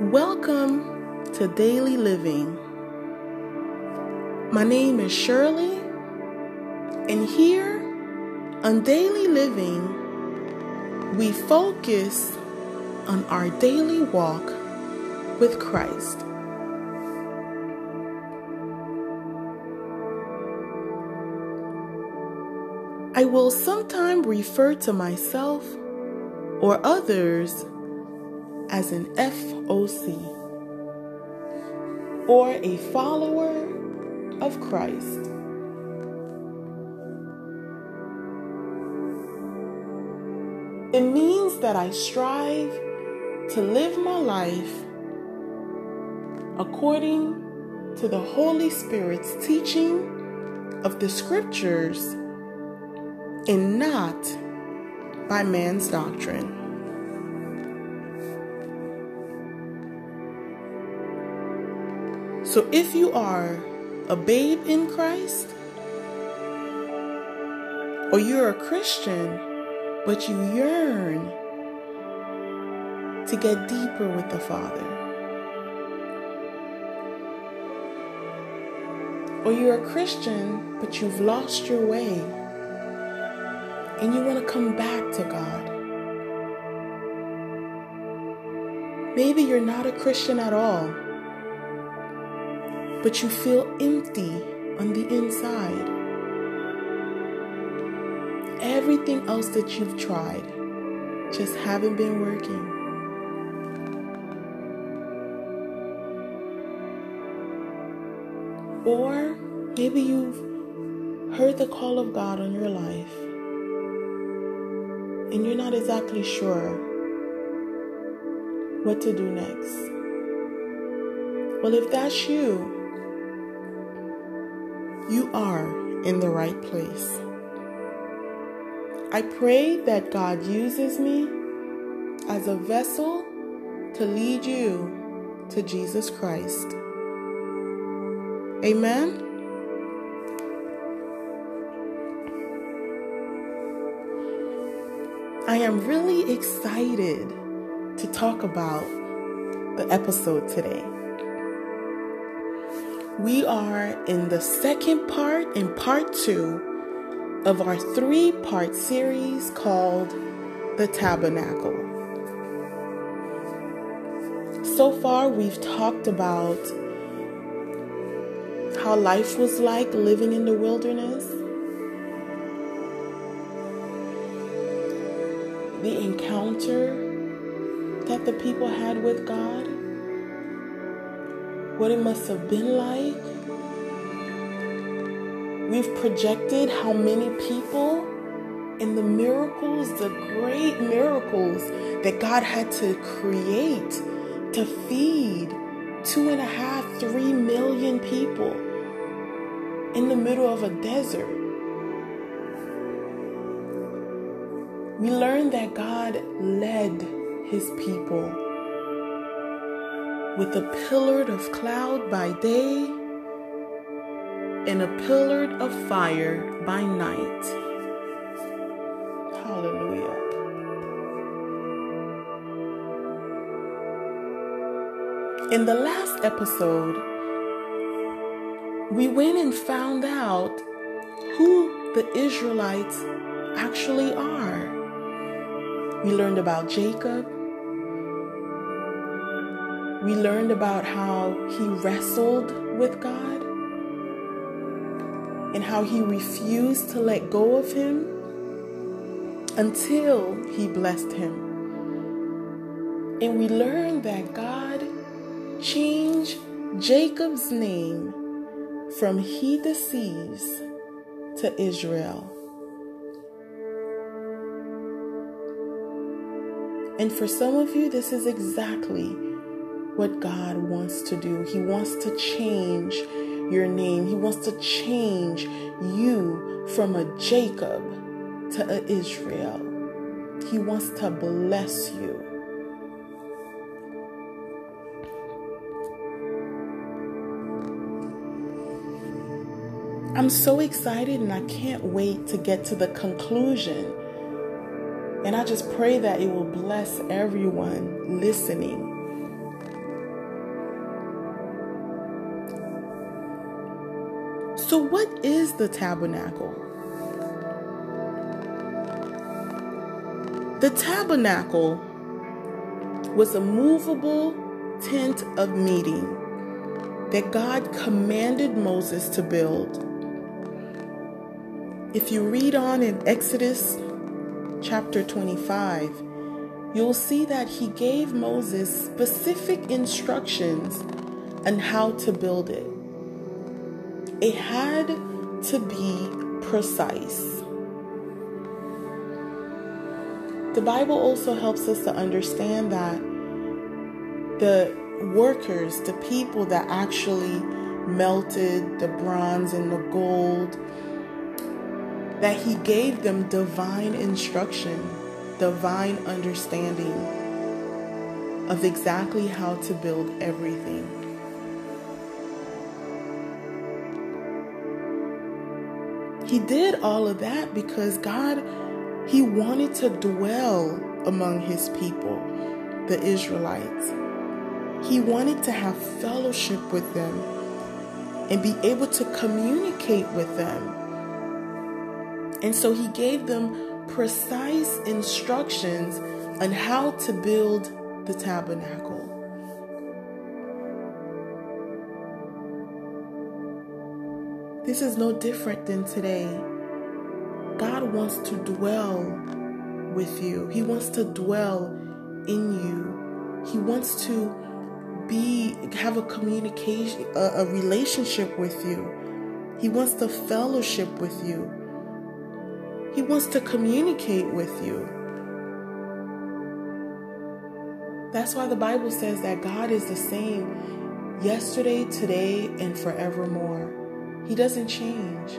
Welcome to Daily Living. My name is Shirley, and here on Daily Living, we focus on our daily walk with Christ. I will sometimes refer to myself or others as an FOC or a follower of Christ. It means that I strive to live my life according to the Holy Spirit's teaching of the scriptures and not by man's doctrine. So if you are a babe in Christ, or you're a Christian, but you yearn to get deeper with the Father, or you're a Christian, but you've lost your way and you want to come back to God. Maybe you're not a Christian at all but you feel empty on the inside. Everything else that you've tried just haven't been working. Or maybe you've heard the call of God on your life and you're not exactly sure what to do next. Well, if that's you, you are in the right place. I pray that God uses me as a vessel to lead you to Jesus Christ. Amen. I am really excited to talk about the episode today. We are in the second part, in part two, of our three part series called The Tabernacle. So far, we've talked about how life was like living in the wilderness, the encounter that the people had with God what it must have been like. We've projected how many people and the miracles, the great miracles that God had to create to feed two and a half, three million people in the middle of a desert. We learned that God led his people with a pillar of cloud by day and a pillar of fire by night. Hallelujah. In the last episode, we went and found out who the Israelites actually are. We learned about Jacob, we learned about how he wrestled with God and how he refused to let go of him until he blessed him. And we learned that God changed Jacob's name from he deceives to Israel. And for some of you, this is exactly what God wants to do. He wants to change your name. He wants to change you from a Jacob to a Israel. He wants to bless you. I'm so excited and I can't wait to get to the conclusion. And I just pray that it will bless everyone listening. So, what is the tabernacle? The tabernacle was a movable tent of meeting that God commanded Moses to build. If you read on in Exodus chapter 25, you'll see that he gave Moses specific instructions on how to build it. It had to be precise. The Bible also helps us to understand that the workers, the people that actually melted the bronze and the gold, that He gave them divine instruction, divine understanding of exactly how to build everything. He did all of that because God he wanted to dwell among his people, the Israelites. He wanted to have fellowship with them and be able to communicate with them. And so he gave them precise instructions on how to build the tabernacle. This is no different than today. God wants to dwell with you. He wants to dwell in you. He wants to be have a communication a, a relationship with you. He wants to fellowship with you. He wants to communicate with you. That's why the Bible says that God is the same yesterday, today, and forevermore. He doesn't change.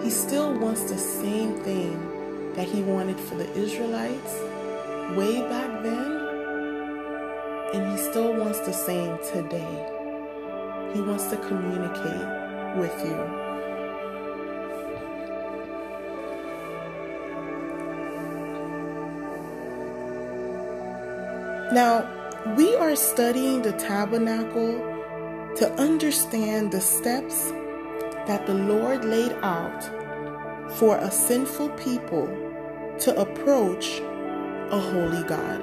He still wants the same thing that he wanted for the Israelites way back then, and he still wants the same today. He wants to communicate with you. Now, we are studying the tabernacle to understand the steps that the Lord laid out for a sinful people to approach a holy God.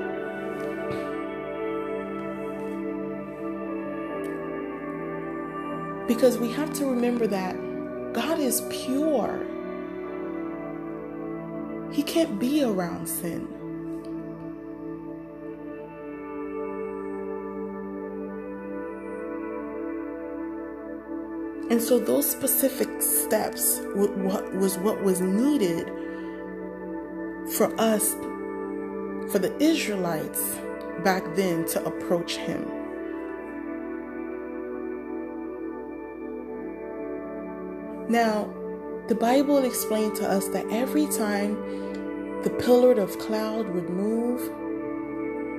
Because we have to remember that God is pure. He can't be around sin. And so those specific steps was what was needed for us, for the Israelites back then to approach him. Now, the Bible explained to us that every time the pillar of cloud would move,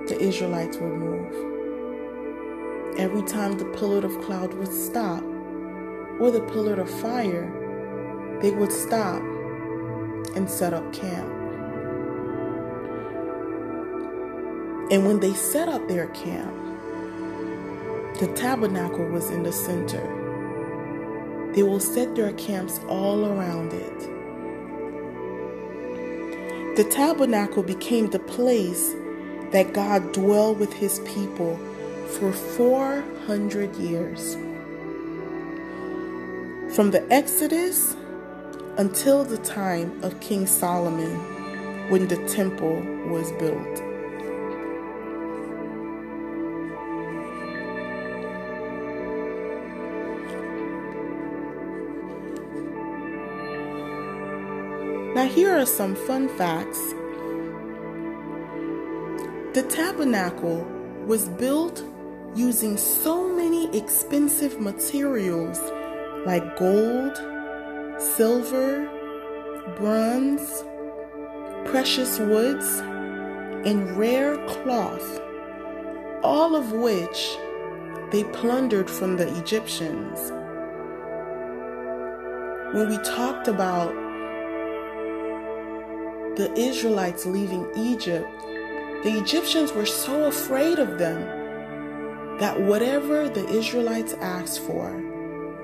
the Israelites would move. Every time the pillar of cloud would stop, or the pillar of fire, they would stop and set up camp. And when they set up their camp, the tabernacle was in the center. They will set their camps all around it. The tabernacle became the place that God dwelled with his people for 400 years. From the Exodus until the time of King Solomon when the temple was built. Now, here are some fun facts. The tabernacle was built using so many expensive materials like gold, silver, bronze, precious woods, and rare cloth, all of which they plundered from the Egyptians. When we talked about the Israelites leaving Egypt, the Egyptians were so afraid of them that whatever the Israelites asked for,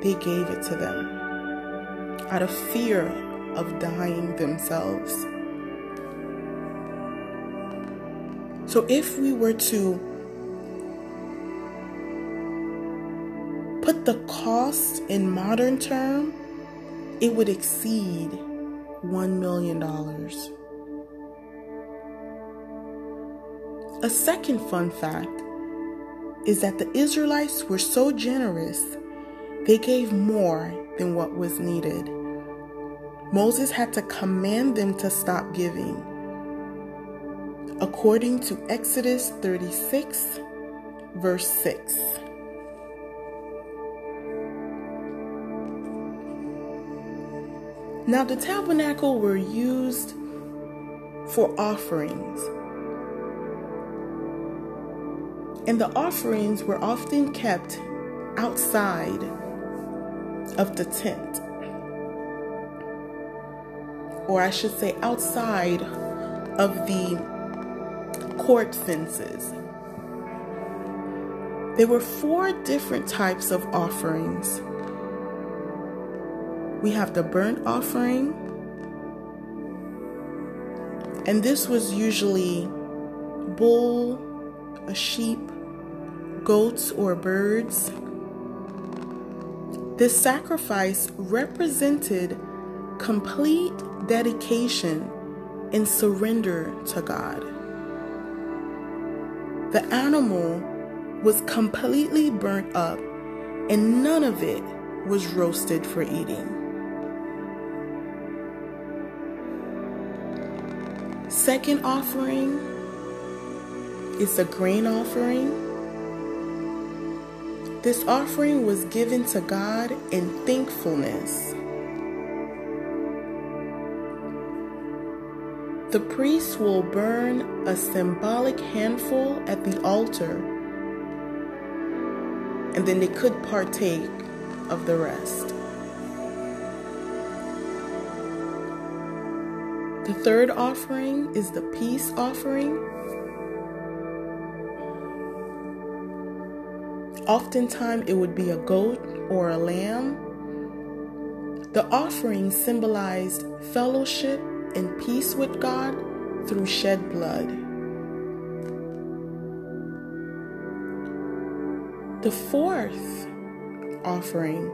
they gave it to them. out of fear of dying themselves. So if we were to put the cost in modern term, it would exceed $1 million. A second fun fact is that the Israelites were so generous, they gave more than what was needed. Moses had to command them to stop giving. According to Exodus 36, verse 6. Now, the tabernacle were used for offerings. And the offerings were often kept outside of the tent. Or I should say, outside of the court fences. There were four different types of offerings we have the burnt offering, and this was usually bull, a sheep, goats, or birds. This sacrifice represented complete dedication and surrender to God. The animal was completely burnt up, and none of it was roasted for eating. Second offering is the grain offering. This offering was given to God in thankfulness. The priest will burn a symbolic handful at the altar, and then they could partake of the rest. The third offering is the peace offering. Oftentimes, it would be a goat or a lamb. The offering symbolized fellowship and peace with God through shed blood. The fourth offering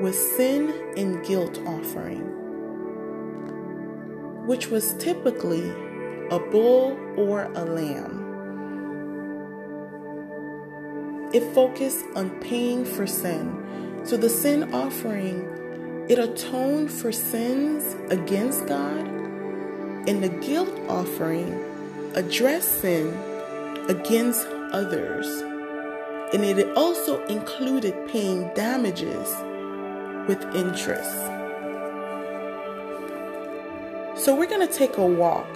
was sin and guilt offering which was typically a bull or a lamb. It focused on paying for sin. So the sin offering, it atoned for sins against God, and the guilt offering addressed sin against others. And it also included paying damages with interest. So we're going to take a walk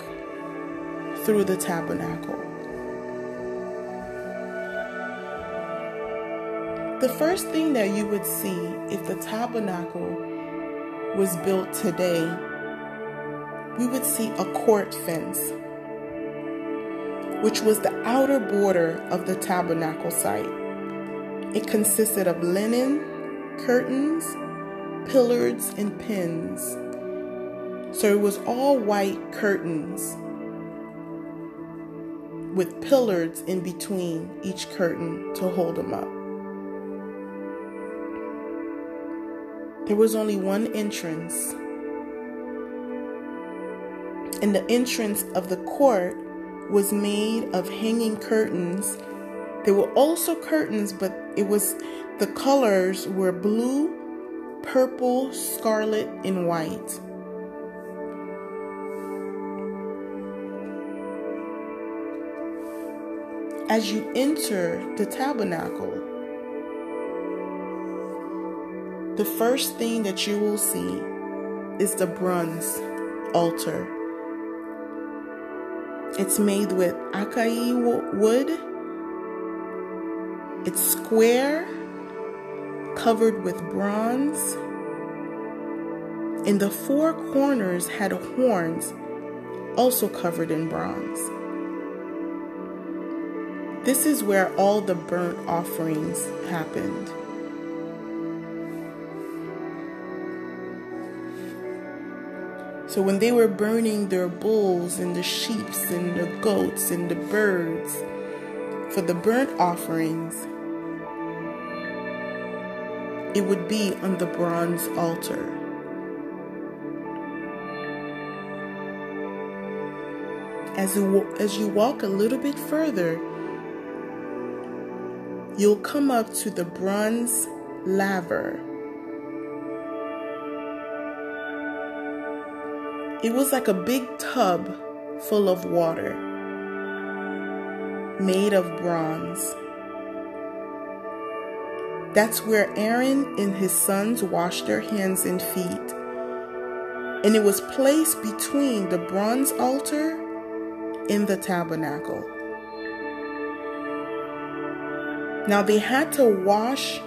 through the tabernacle. The first thing that you would see if the tabernacle was built today, we would see a court fence, which was the outer border of the tabernacle site. It consisted of linen, curtains, pillars, and pins. So it was all white curtains with pillars in between each curtain to hold them up. There was only one entrance. And the entrance of the court was made of hanging curtains. There were also curtains, but it was the colors were blue, purple, scarlet, and white. as you enter the tabernacle, the first thing that you will see is the bronze altar. It's made with acacia wood. It's square, covered with bronze. And the four corners had horns, also covered in bronze. This is where all the burnt offerings happened. So when they were burning their bulls and the sheep and the goats and the birds for the burnt offerings, it would be on the bronze altar. As you, as you walk a little bit further, you'll come up to the bronze laver. It was like a big tub full of water made of bronze. That's where Aaron and his sons washed their hands and feet. And it was placed between the bronze altar and the tabernacle. Now they had to wash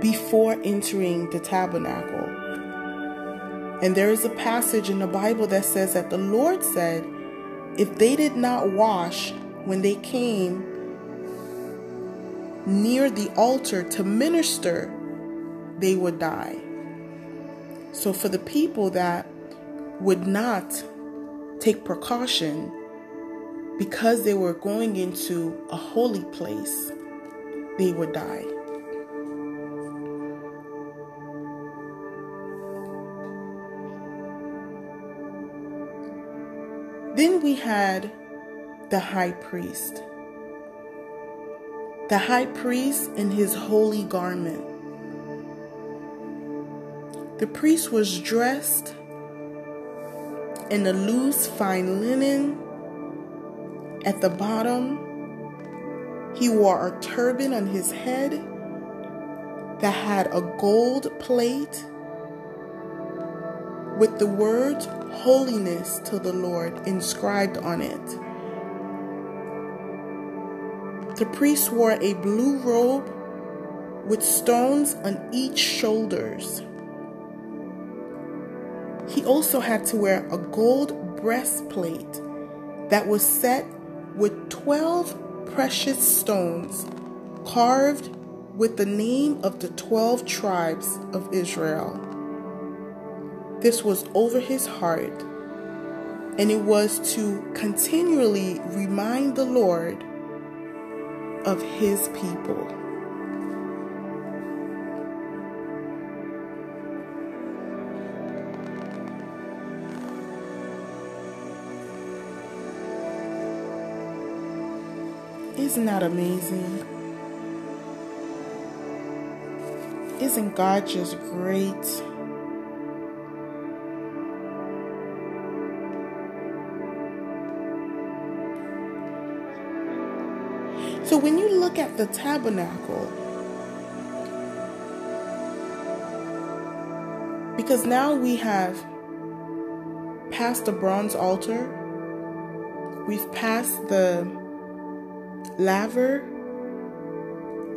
before entering the tabernacle. And there is a passage in the Bible that says that the Lord said, if they did not wash when they came near the altar to minister, they would die. So, for the people that would not take precaution because they were going into a holy place, they would die. Then we had the high priest. The high priest in his holy garment. The priest was dressed in a loose, fine linen. At the bottom, he wore a turban on his head that had a gold plate with the words holiness to the Lord inscribed on it. The priest wore a blue robe with stones on each shoulders. He also had to wear a gold breastplate that was set with 12 precious stones carved with the name of the 12 tribes of Israel. This was over his heart, and it was to continually remind the Lord of his people. Isn't that amazing? Isn't God just great? So when you look at the tabernacle, because now we have passed the bronze altar, we've passed the laver,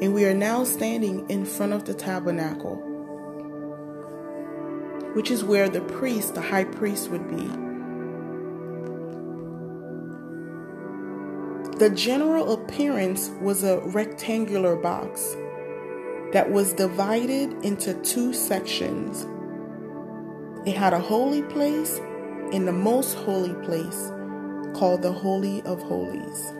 and we are now standing in front of the tabernacle, which is where the priest, the high priest, would be. The general appearance was a rectangular box that was divided into two sections. It had a holy place and the most holy place called the Holy of Holies.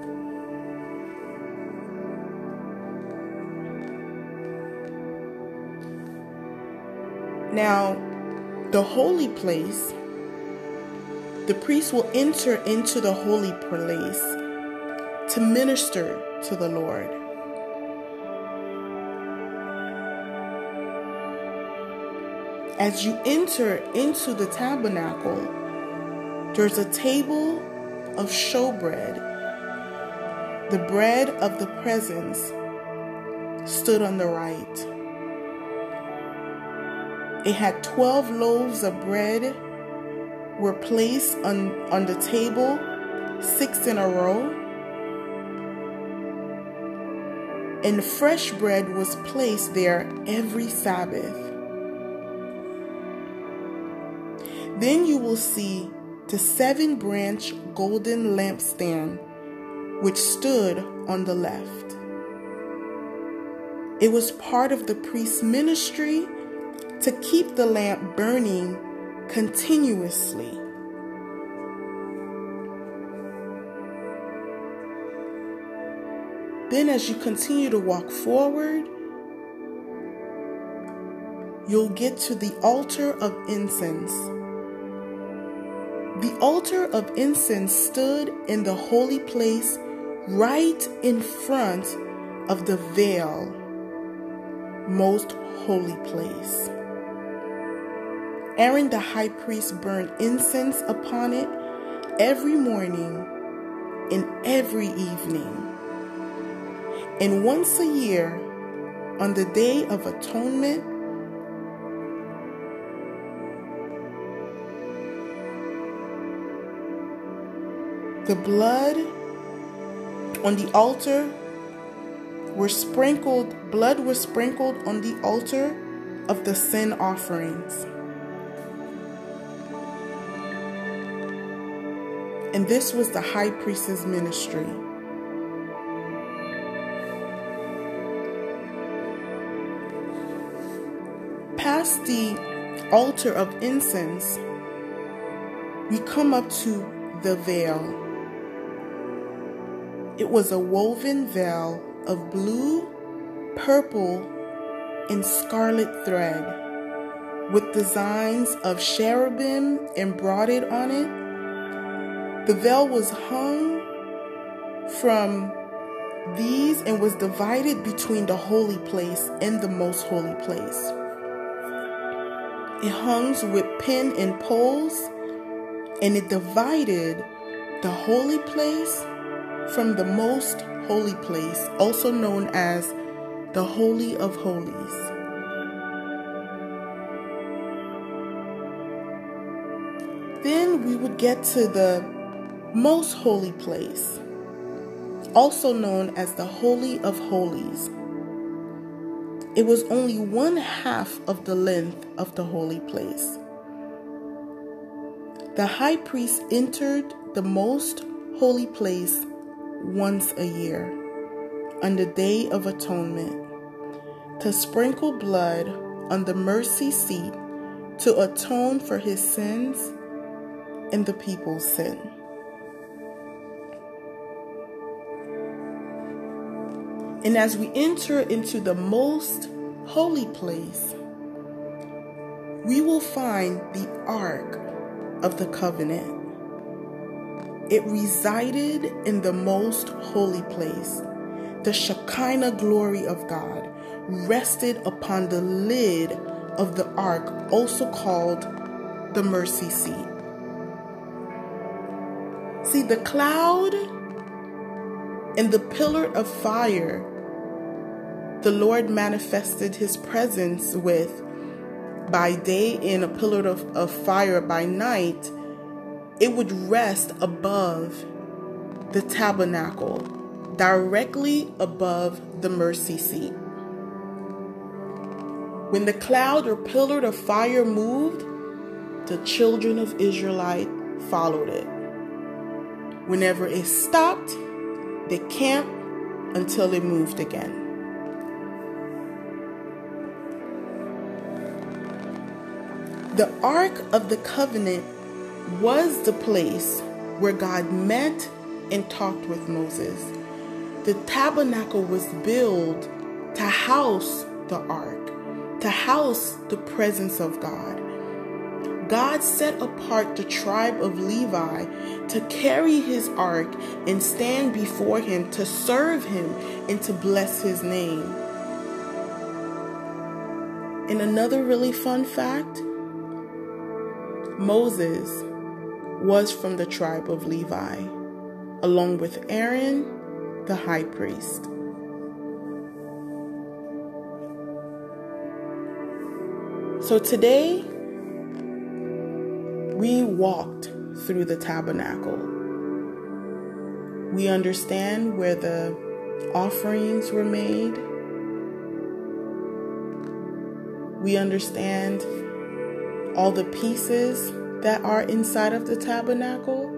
Now, the holy place, the priest will enter into the holy place to minister to the Lord. As you enter into the tabernacle, there's a table of showbread. The bread of the presence stood on the right. It had 12 loaves of bread were placed on, on the table, six in a row. And fresh bread was placed there every Sabbath. Then you will see the seven branch golden lampstand which stood on the left. It was part of the priest's ministry to keep the lamp burning continuously. Then, as you continue to walk forward, you'll get to the altar of incense. The altar of incense stood in the holy place right in front of the veil, most holy place. Aaron the high priest burned incense upon it every morning and every evening. And once a year, on the Day of Atonement, the blood on the altar were sprinkled, blood was sprinkled on the altar of the sin offerings. And this was the high priest's ministry. Altar of incense, we come up to the veil. It was a woven veil of blue, purple, and scarlet thread with designs of cherubim embroidered on it. The veil was hung from these and was divided between the holy place and the most holy place. It hangs with pin and poles, and it divided the holy place from the most holy place, also known as the Holy of Holies. Then we would get to the most holy place, also known as the Holy of Holies. It was only one half of the length of the holy place. The high priest entered the most holy place once a year on the Day of Atonement to sprinkle blood on the mercy seat to atone for his sins and the people's sin. And as we enter into the most holy place, we will find the Ark of the Covenant. It resided in the most holy place. The Shekinah glory of God rested upon the lid of the ark, also called the mercy seat. See, the cloud and the pillar of fire the Lord manifested his presence with by day in a pillar of, of fire by night it would rest above the tabernacle, directly above the mercy seat. When the cloud or pillar of fire moved, the children of Israelite followed it. Whenever it stopped, they camped until it moved again. The Ark of the Covenant was the place where God met and talked with Moses. The tabernacle was built to house the ark, to house the presence of God. God set apart the tribe of Levi to carry his ark and stand before him to serve him and to bless his name. And another really fun fact Moses was from the tribe of Levi, along with Aaron, the high priest. So today, we walked through the tabernacle. We understand where the offerings were made. We understand all the pieces that are inside of the tabernacle.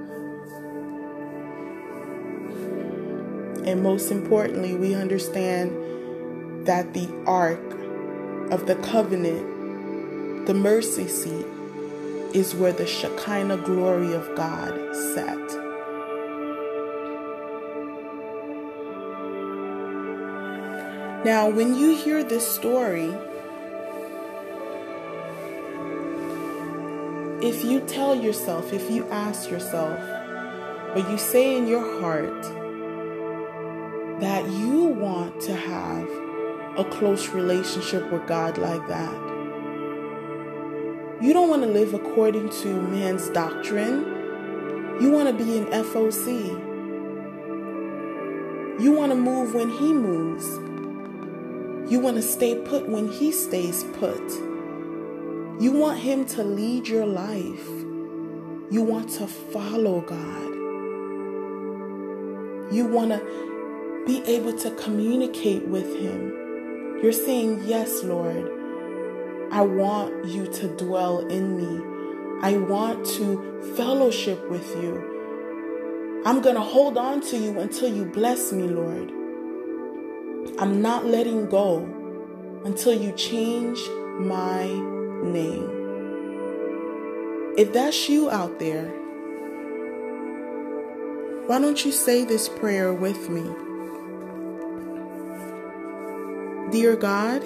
And most importantly, we understand that the ark of the covenant, the mercy seat, is where the Shekinah glory of God sat. Now, when you hear this story, if you tell yourself, if you ask yourself, or you say in your heart that you want to have a close relationship with God like that, you don't want to live according to man's doctrine. You want to be an FOC. You want to move when he moves. You want to stay put when he stays put. You want him to lead your life. You want to follow God. You want to be able to communicate with him. You're saying, Yes, Lord. I want you to dwell in me. I want to fellowship with you. I'm going to hold on to you until you bless me, Lord. I'm not letting go until you change my name. If that's you out there, why don't you say this prayer with me? Dear God,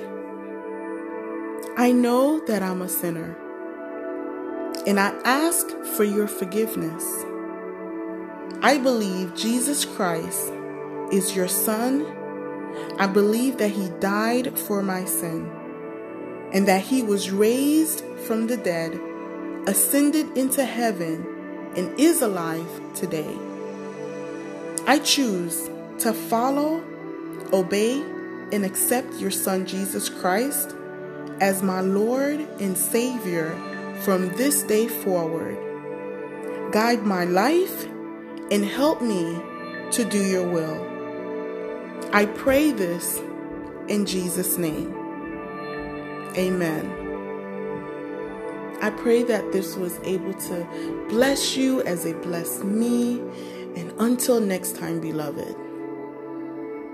I know that I'm a sinner, and I ask for your forgiveness. I believe Jesus Christ is your Son. I believe that He died for my sin, and that He was raised from the dead, ascended into heaven, and is alive today. I choose to follow, obey, and accept your Son Jesus Christ as my Lord and Savior from this day forward. Guide my life and help me to do your will. I pray this in Jesus' name. Amen. I pray that this was able to bless you as it blessed me. And until next time, beloved.